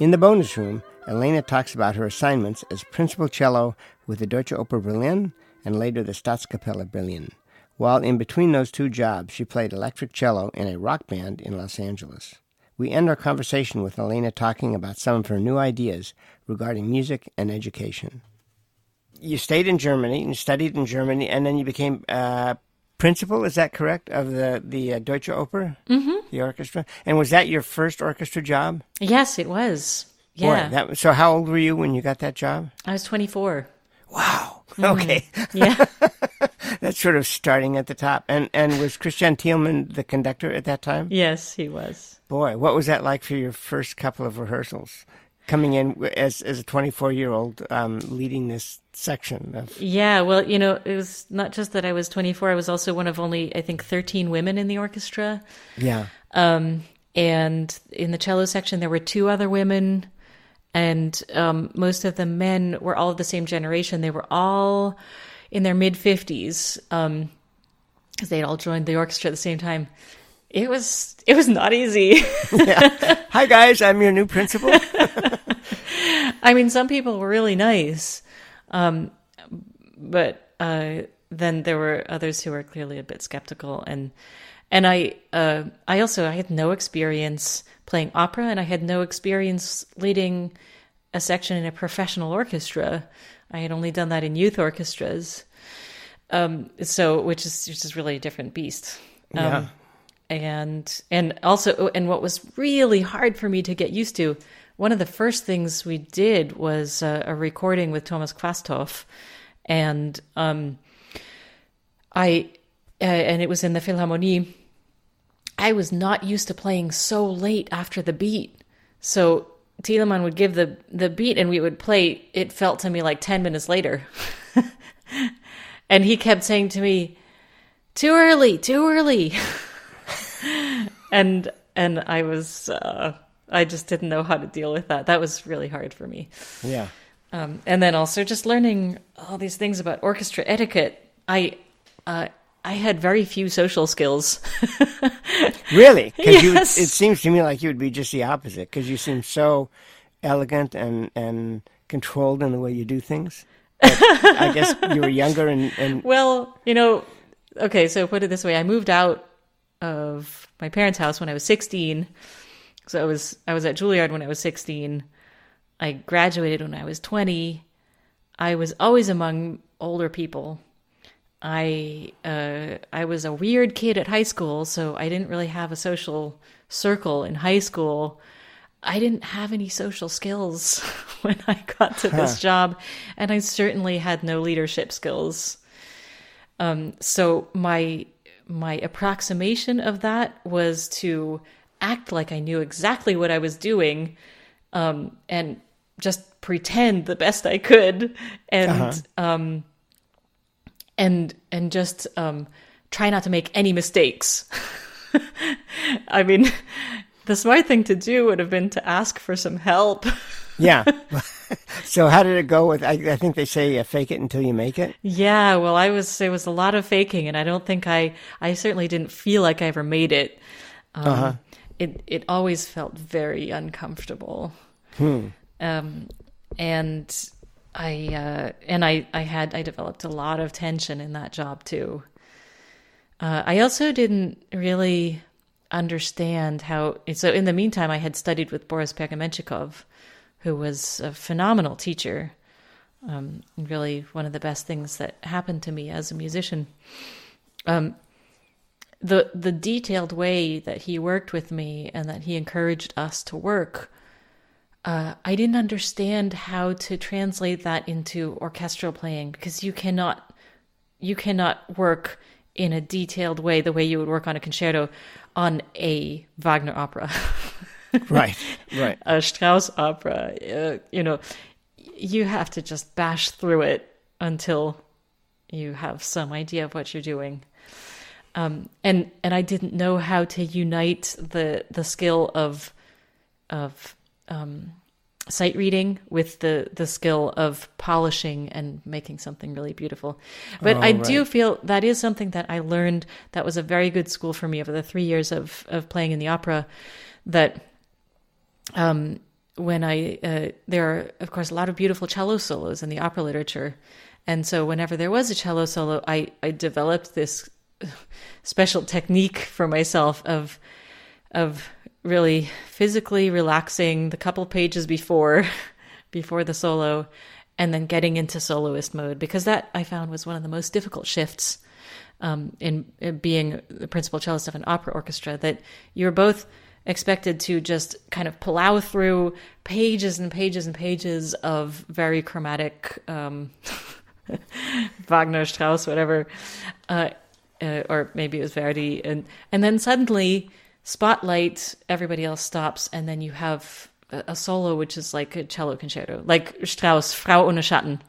In the bonus room, Elena talks about her assignments as principal cello with the Deutsche Oper Berlin and later the Staatskapelle Berlin. While in between those two jobs, she played electric cello in a rock band in Los Angeles. We end our conversation with Elena talking about some of her new ideas regarding music and education. You stayed in Germany and studied in Germany, and then you became uh, principal. Is that correct of the the uh, Deutsche Oper, Mm-hmm. the orchestra? And was that your first orchestra job? Yes, it was. Yeah. Boy, that, so how old were you when you got that job? I was 24. Wow. Okay. Yeah. That's sort of starting at the top. And and was Christian Thielemann the conductor at that time? yes, he was. Boy, what was that like for your first couple of rehearsals? Coming in as as a 24 year old, um, leading this section of Yeah, well, you know, it was not just that I was 24, I was also one of only, I think, 13 women in the orchestra. yeah, Um, and in the cello section, there were two other women, and um, most of the men were all of the same generation. They were all in their mid 50s because they'd all joined the orchestra at the same time. It was it was not easy. Hi guys, I'm your new principal. I mean, some people were really nice, um, but uh, then there were others who were clearly a bit skeptical. And and I uh, I also I had no experience playing opera, and I had no experience leading a section in a professional orchestra. I had only done that in youth orchestras, um, so which is which is really a different beast. Um, yeah, and and also and what was really hard for me to get used to one of the first things we did was a recording with Thomas Quasthoff and um i uh, and it was in the philharmonie. I was not used to playing so late after the beat. So Thielemann would give the the beat and we would play it felt to me like 10 minutes later. And he kept saying to me too early too early and and I was uh, I just didn't know how to deal with that. That was really hard for me. yeah. Um, and then also just learning all these things about orchestra etiquette. I uh, I had very few social skills. Really? Yes. it seems to me like you would be just the opposite because you seem so elegant and and controlled in the way you do things. I guess you were younger and, and well, you know, okay, so put it this way: I moved out of my parents' house when I was 16. So I was I was at Juilliard when I was 16. I graduated when I was 20. I was always among older people. I uh, I was a weird kid at high school, so I didn't really have a social circle in high school. I didn't have any social skills when I got to this job, and I certainly had no leadership skills. Um, so my my approximation of that was to act like I knew exactly what I was doing, um, and just pretend the best I could, and um, and and just um, try not to make any mistakes. I mean, the smart thing to do would have been to ask for some help. yeah. so how did it go with? I, I think they say uh, fake it until you make it. Yeah, well, I was it was a lot of faking, and I don't think I I certainly didn't feel like I ever made it. Um, It it always felt very uncomfortable, hmm. um, and I uh, and I I had I developed a lot of tension in that job too. Uh, I also didn't really understand how. So in the meantime, I had studied with Boris Pergamenchikov, who was a phenomenal teacher um, really one of the best things that happened to me as a musician. Um, the the detailed way that he worked with me and that he encouraged us to work, uh, I didn't understand how to translate that into orchestral playing because you cannot you cannot work in a detailed way the way you would work on a concerto on a Wagner opera. Right. Right. a Strauss opera, uh, you know, you have to just bash through it until you have some idea of what you're doing. Um, and and I didn't know how to unite the the skill of of um, sight reading with the the skill of polishing and making something really beautiful. But Oh, I do feel that is something that I learned that was a very good school for me over the three years of of playing in the opera. That um, when I uh, there are of course a lot of beautiful cello solos in the opera literature, and so whenever there was a cello solo, I I developed this special technique for myself of of really physically relaxing the couple pages before before the solo and then getting into soloist mode because that I found was one of the most difficult shifts um, in, in, being the principal cellist of an opera orchestra that you're both expected to just kind of plow through pages and pages and pages of very chromatic um, Wagner, Strauss, whatever, uh, uh, or maybe it was Verdi, and and then suddenly spotlight, everybody else stops, and then you have a, a solo which is like a cello concerto, like Strauss, Frau ohne Schatten.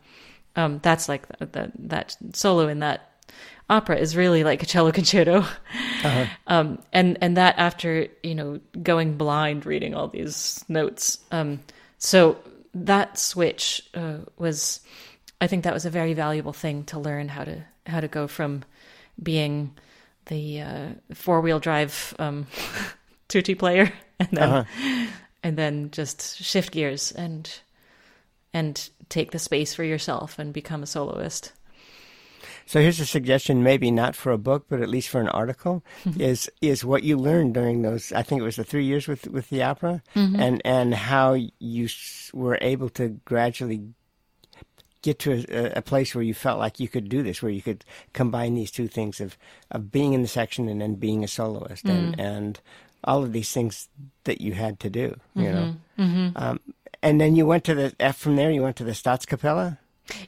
Um, that's like that, that, that solo in that opera is really like a cello concerto. Uh-huh. Um, and and that after you know going blind reading all these notes. Um, so that switch uh, was, I think that was a very valuable thing to learn how to how to go from being the uh, four wheel drive um, tutti player and then uh-huh. and then just shift gears and and take the space for yourself and become a soloist. So here's a suggestion, maybe not for a book, but at least for an article, mm-hmm. is is what you learned during those. I think it was the three years with with the opera, mm-hmm. and and how you were able to gradually get to a, a, place where you felt like you could do this, where you could combine these two things of of being in the section and then being a soloist, mm. and and all of these things that you had to do, you mm-hmm. know. Mm-hmm. Um, and then you went to the from there. You went to the Staatskapelle.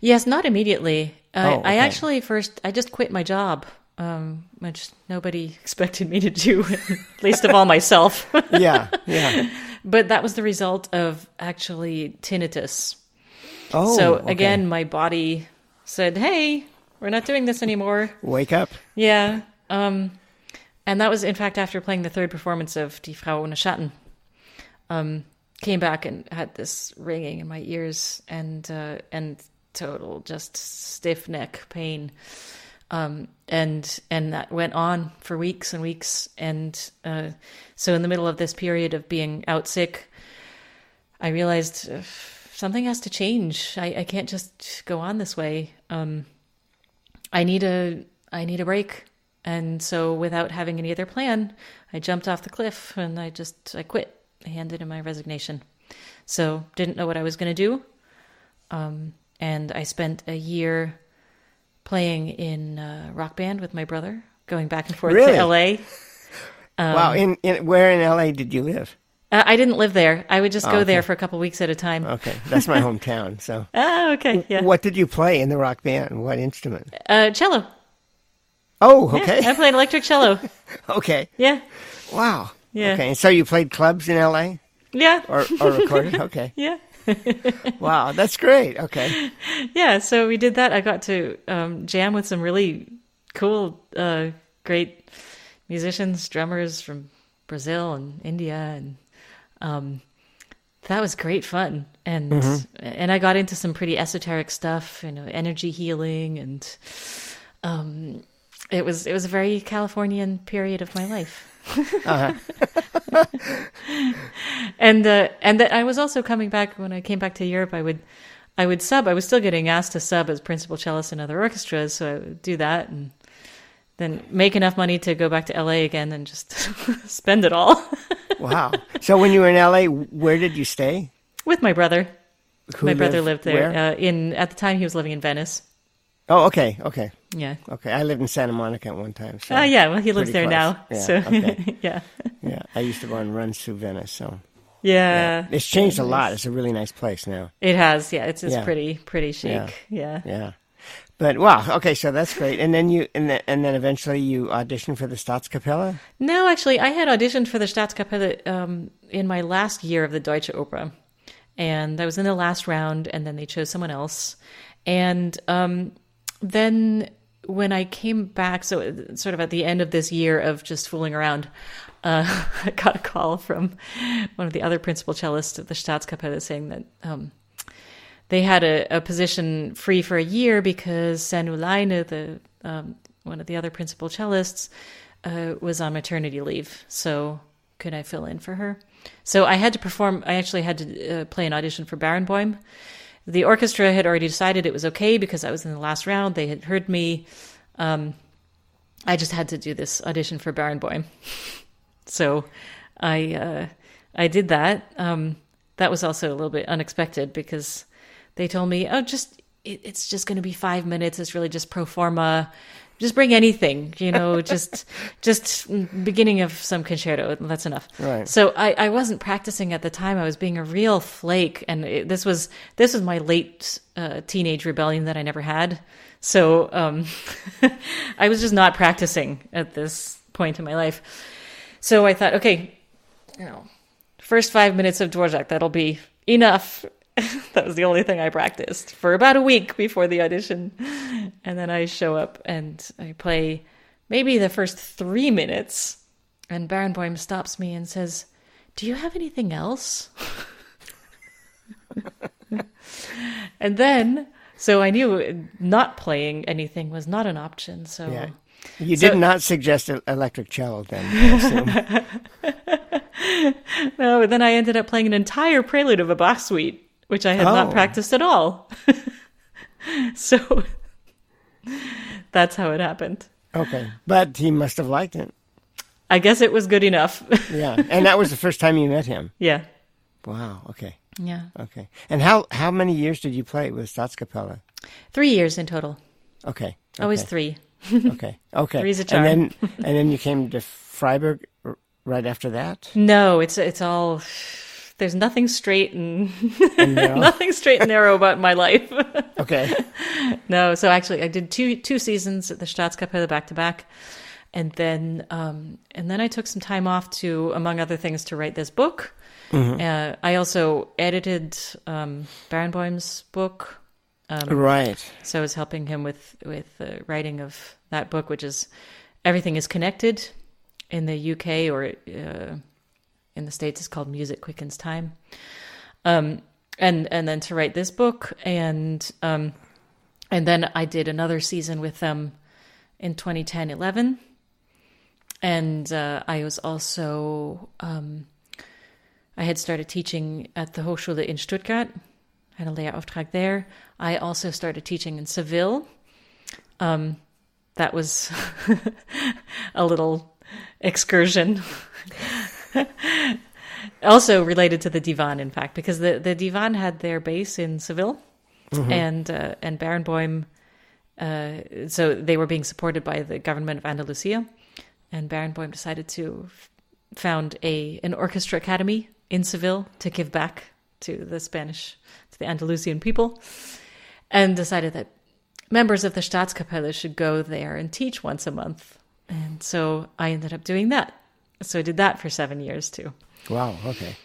Yes, not immediately. Uh, oh, okay. I actually first I just quit my job, um, which nobody expected me to do, least of all myself. yeah, yeah. But that was the result of actually tinnitus. Oh, so okay. again, my body said, "Hey, we're not doing this anymore. Wake up." Yeah. Um, and that was in fact after playing the third performance of Die Frau ohne Schatten. Um, came back and had this ringing in my ears and uh, and total just stiff neck pain. Um, and and that went on for weeks and weeks. And uh, so, in the middle of this period of being out sick, I realized uh, something has to change. I, I can't just go on this way. Um, I need a I need a break. And so, without having any other plan, I jumped off the cliff and I just I quit. I handed in my resignation. So, didn't know what I was going to do. Um, and I spent a year playing in a rock band with my brother, going back and forth really? to LA. Um, wow! In, in where in LA did you live? Uh, I didn't live there. I would just go oh, okay. there for a couple weeks at a time. Okay, that's my hometown. So. ah, okay, yeah. What did you play in the rock band? What instrument? Uh, cello. Oh, okay. Yeah, I played electric cello. okay. Yeah. Wow. Yeah. Okay, and so you played clubs in L.A. Yeah. Or, or recorded. Okay. yeah. wow, that's great. Okay. Yeah, so we did that. I got to um, jam with some really cool, uh, great musicians, drummers from Brazil and India, and um, that was great fun. And mm-hmm. and I got into some pretty esoteric stuff, you know, energy healing, and um, it was it was a very Californian period of my life. uh-huh. and uh, and that I was also coming back when I came back to Europe. I would I would sub. I was still getting asked to sub as principal cellist in other orchestras, so I would do that and then make enough money to go back to LA again and just spend it all. wow! So when you were in LA, where did you stay? With my brother. Who my lived, brother lived there. Uh, in at the time he was living in Venice. Oh, okay, okay. Yeah. Okay, I lived in Santa Monica at one time. So oh, yeah. Well, he lives there close. now. Yeah, so okay. yeah. Yeah, I used to go on runs through Venice, so. Yeah. yeah. It's changed a lot. It's a really nice place now. It has. Yeah, it's it's Yeah. pretty pretty chic. Yeah. Yeah. But wow, okay, so that's great. And then you and then and then eventually you auditioned for the Staatskapelle. No, actually, I had auditioned for the Staatskapelle um, in my last year of the Deutsche Oper, and I was in the last round, and then they chose someone else, and um, then when I came back, so sort of at the end of this year of just fooling around, uh, I got a call from one of the other principal cellists of the Staatskapelle saying that um, they had a, a, position free for a year because Sennu Laine, the um, one of the other principal cellists, uh, was on maternity leave. So could I fill in for her? So I had to perform. I actually had to uh, play an audition for Barenboim. The orchestra had already decided it was okay because I was in the last round. They had heard me. Um, I just had to do this audition for Barenboim. so I uh, I did that. Um, that was also a little bit unexpected because they told me, "Oh, just it, it's just going to be five minutes. It's really just pro forma. Just bring anything, you know, just just beginning of some concerto. That's enough." Right. So I, I wasn't practicing at the time. I was being a real flake, and it, this was this was my late uh, teenage rebellion that I never had. So um, I was just not practicing at this point in my life. So I thought, okay, you know, first five minutes of Dvorak, that'll be enough. that was the only thing I practiced for about a week before the audition. And then I show up and I play maybe the first three minutes. And Barenboim stops me and says, Do you have anything else? and then, so I knew not playing anything was not an option. So. Yeah. You So- did not suggest an electric cello then. No, then I ended up playing an entire prelude of a Bach suite, which I had not Oh. practiced at all. so that's how it happened. okay. But he must have liked it. I guess it was good enough. Yeah. And that was the first time you met him. yeah. Wow. Okay. Yeah. Okay. And how how many years did you play with Staatskapelle? Three years in total. Okay. Always okay. three. Okay. Okay. Three's a charm. And then and then you came to Freiburg right after that. No, it's it's all there's nothing straight and And nothing straight and narrow about my life. okay. No, so actually, I did two two seasons at the Staatskapelle back to back, and then um, and then I took some time off to, among other things, to write this book. Uh, I also edited um, Barenboim's book, Right. so I was helping him with with the writing of that book, which is everything is connected. In the UK or uh, in the states, is called Music Quickens Time. Um, and and then to write this book, and um, and then I did another season with them in 2010 11. And uh, I was also um, I had started teaching at the Hochschule in Stuttgart, had a Lehrauftrag there. I also started teaching in Seville. Um, that was a little excursion. also related to the Divan, in fact, because the, the Divan had their base in Seville, and uh, and Barenboim. Uh, so they were being supported by the government of Andalusia, and Baron Barenboim decided to f- found a an orchestra academy in Seville to give back to the Spanish to the Andalusian people, and decided that members of the Staatskapelle should go there and teach once a month. And so I ended up doing that. So I did that for seven years too. Wow. Okay.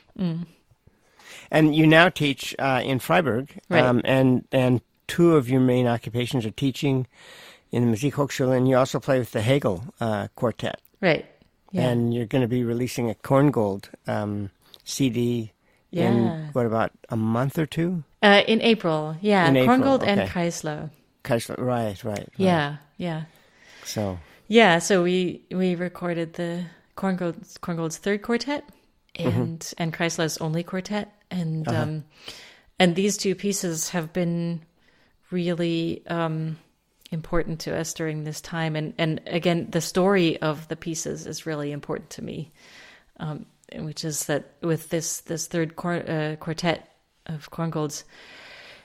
And you now teach uh, in Freiburg, Right. um, and and two of your main occupations are teaching in the Musikhochschule, and you also play with the Hegel uh, Quartet. Right. Yeah. And you're going to be releasing a Korngold um, CD in what about a month or two? uh, in April. Yeah. In April, Korngold and okay. Kreisler. Kaisler- Right, right, right. Yeah. Yeah. So Yeah, so we we recorded the Korngold's, Korngold's third quartet and and Kreisler's only quartet, and um, and these two pieces have been really um, important to us during this time, and and again, the story of the pieces is really important to me, um, which is that with this this third uh, quartet of Korngold's,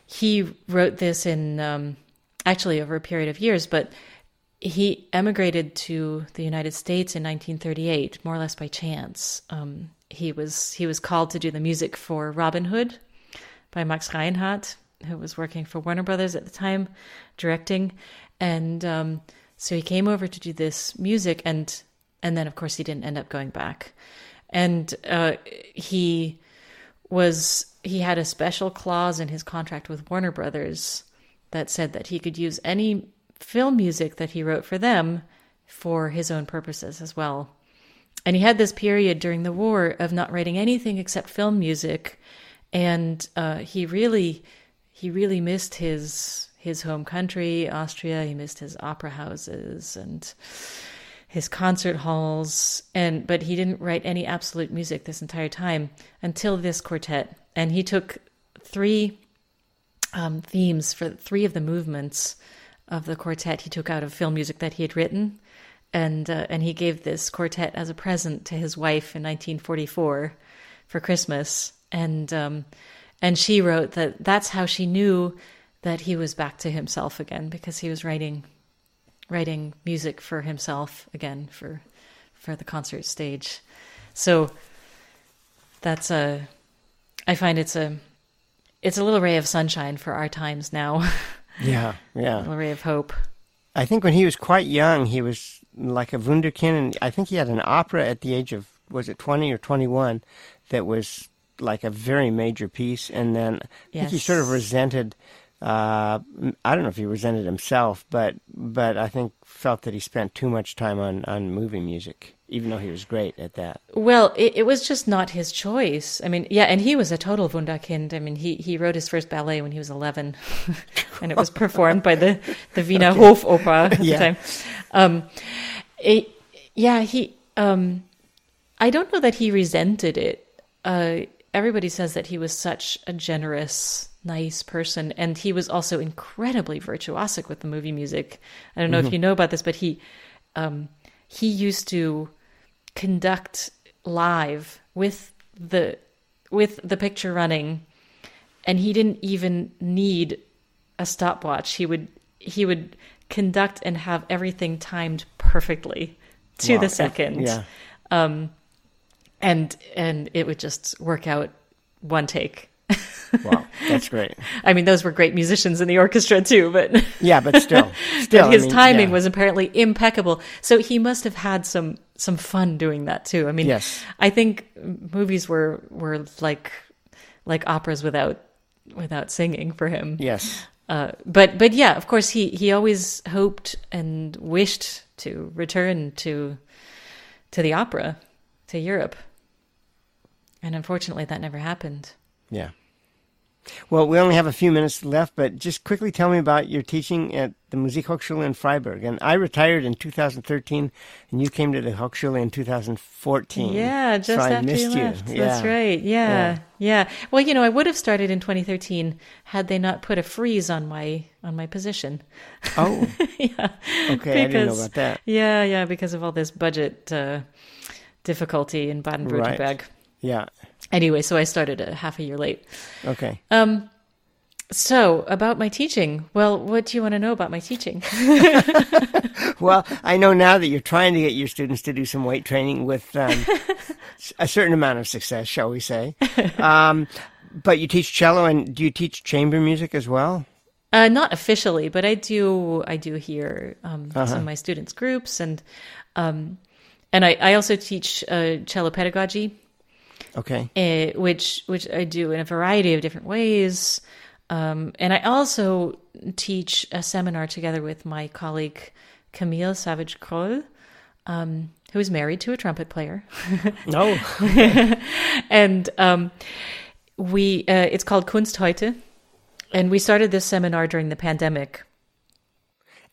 he wrote this in um, actually over a period of years, but he emigrated to the United States in 1938, more or less by chance. Um, he was he was called to do the music for Robin Hood by Max Reinhardt, who was working for Warner Brothers at the time, directing, and um, so he came over to do this music, and and then of course he didn't end up going back, and uh, he was he had a special clause in his contract with Warner Brothers that said that he could use any film music that he wrote for them for his own purposes as well. And he had this period during the war of not writing anything except film music, and uh, he really, he really missed his his home country, Austria. He missed his opera houses, and his concert halls and but he didn't write any absolute music this entire time until this quartet and he took three um, themes for three of the movements of the quartet he took out of film music that he had written and uh, and he gave this quartet as a present to his wife in 1944 for Christmas and um, and she wrote that that's how she knew that he was back to himself again because he was writing writing music for himself again for for the concert stage. So that's a I find it's a it's a little ray of sunshine for our times now. Yeah, yeah. a ray of hope. I think when he was quite young, he was like a wunderkind, and I think he had an opera at the age of was it twenty or twenty one that was like a very major piece, and then I think he sort of resented. Uh, I don't know if he resented himself, but but I think felt that he spent too much time on on movie music, even though he was great at that. Well, it, it was just not his choice. I mean, yeah, and he was a total Wunderkind. I mean, he, he wrote his first ballet when he was 11, and it was performed by the, the Wiener Hofoper at Yeah. the time. Um, it, yeah, he, um, I don't know that he resented it. Uh, everybody says that he was such a generous, nice person, and he was also incredibly virtuosic with the movie music. I don't know if you know about this, but he, um, he used to conduct live with the with the picture running. And he didn't even need a stopwatch. He would he would conduct and have everything timed perfectly to Wow. the second. Yeah. and and it would just work out one take Wow, that's great. i mean those were great musicians in the orchestra too but Yeah, but still, still, but I his mean, timing yeah. was apparently impeccable. So he must have had some some fun doing that too. I mean, Yes. I think movies were were like like operas without without singing for him. yes. Uh, but but yeah, of course he he always hoped and wished to return to to the opera to Europe, and unfortunately that never happened. Yeah. Well, we only have a few minutes left, but just quickly tell me about your teaching at the Musikhochschule in Freiburg. And I retired in 2013, and you came to the Hochschule in 2014. Yeah, just so I after missed you you. left. That's Yeah. right. Yeah, yeah, Well, you know, I would have started in 2013 had they not put a freeze on my on my position. Oh, yeah. okay. I didn't know about that. Yeah, yeah, because of all this budget uh, difficulty in Baden-Württemberg. Yeah. Anyway, so I started a half a year late. Okay. Um, so about my teaching. Well, what do you want to know about my teaching? Well, I know now that you're trying to get your students to do some weight training with um, a certain amount of success, shall we say. Um, but you teach cello, and do you teach chamber music as well? Uh, not officially, but I do. I do hear um, some of my students' groups, and um, and I, I also teach uh, cello pedagogy, Okay. uh, which which I do in a variety of different ways. Um, and I also teach a seminar together with my colleague Camille Savage Kroll, um, who is married to a trumpet player. No. and um, we uh, it's called Kunst heute, and we started this seminar during the pandemic.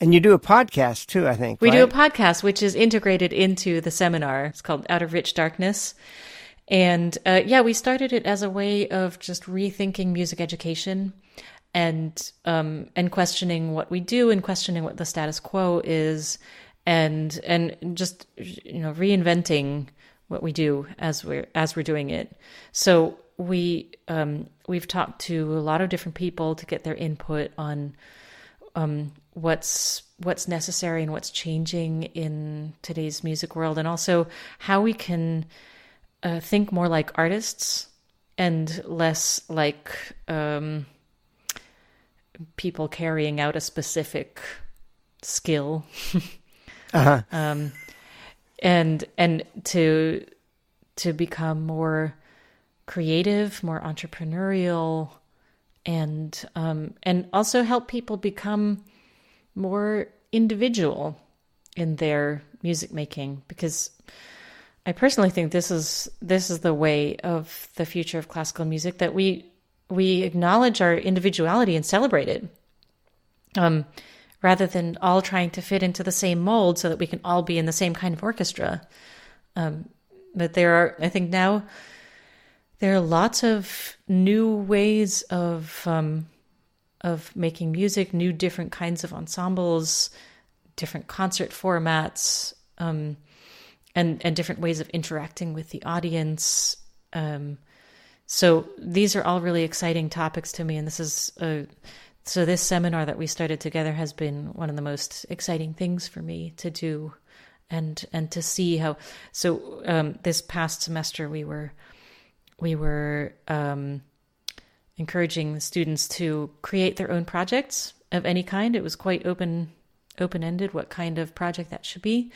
And you do a podcast too, I think. We do a podcast which is integrated into the seminar. It's called Out of Rich Darkness. And uh, yeah, we started it as a way of just rethinking music education and um, and questioning what we do and questioning what the status quo is and and just you know reinventing what we do as we're as we're doing it. So we um, we've talked to a lot of different people to get their input on um, what's what's necessary and what's changing in today's music world, and also how we can uh, think more like artists and less like um, people carrying out a specific skill. Uh-huh. um, and and to to become more creative, more entrepreneurial, and um, and also help people become more individual in their music making because I personally think this is this is the way of the future of classical music that we we acknowledge our individuality and celebrate it. Um, rather than all trying to fit into the same mold so that we can all be in the same kind of orchestra. Um, but there are, I think now, there are lots of new ways of um, of making music, new different kinds of ensembles, different concert formats, um, and and different ways of interacting with the audience. Um, so these are all really exciting topics to me, and this is a so this seminar that we started together has been one of the most exciting things for me to do and and to see how so um, this past semester we were we were um, encouraging the students to create their own projects of any kind it was quite open open ended what kind of project that should be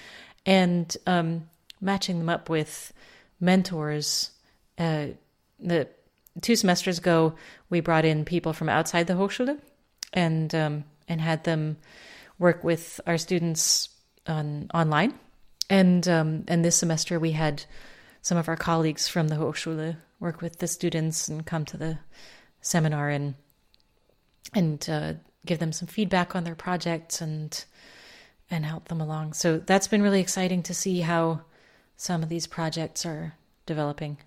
and um, matching them up with mentors uh, the two semesters ago we brought in people from outside the Hochschule and um, and had them work with our students on online. And um, and this semester we had some of our colleagues from the Hochschule work with the students and come to the seminar and and uh, give them some feedback on their projects and and help them along. So that's been really exciting to see how some of these projects are developing.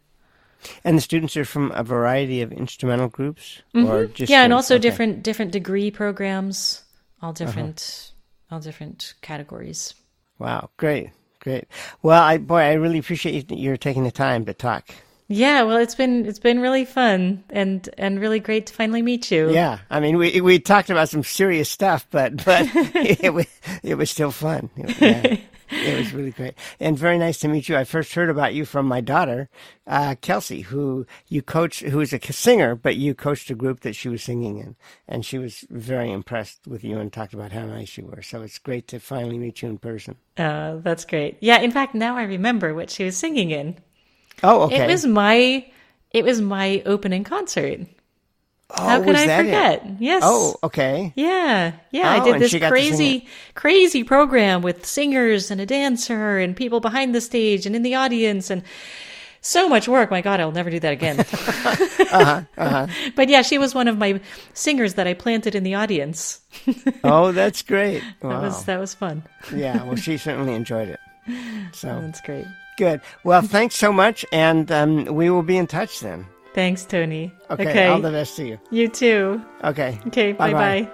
And the students are from a variety of instrumental groups, mm-hmm. or just yeah, and also okay. different different degree programs, all uh-huh. different uh-huh. all different categories. Wow, great, great. Well, I boy, I really appreciate you, you're taking the time to talk. Yeah, well, it's been it's been really fun and and really great to finally meet you. Yeah, I mean, we we talked about some serious stuff, but but it was it was still fun. Yeah it was really great and very nice to meet you. I first heard about you from my daughter, uh, Kelsey, who you coached, who is a singer, but you coached a group that she was singing in, and she was very impressed with you and talked about how nice you were. So it's great to finally meet you in person. Uh, that's great. Yeah, in fact, now I remember what she was singing in. Oh, okay. It was my, it was my opening concert. Oh, How could I forget? It? Yes. Oh, okay. Yeah, yeah. Oh, I did this crazy, crazy program with singers and a dancer and people behind the stage and in the audience and so much work. My God, I'll never do that again. uh-huh, uh-huh. But yeah, she was one of my singers that I planted in the audience. oh, that's great. Wow. That was that was fun. yeah, well, she certainly enjoyed it. So that's great. Good. Well, thanks so much, and um, we will be in touch then. Thanks, Tony. Okay, okay. All the best to you. You too. Okay. Okay. Bye bye.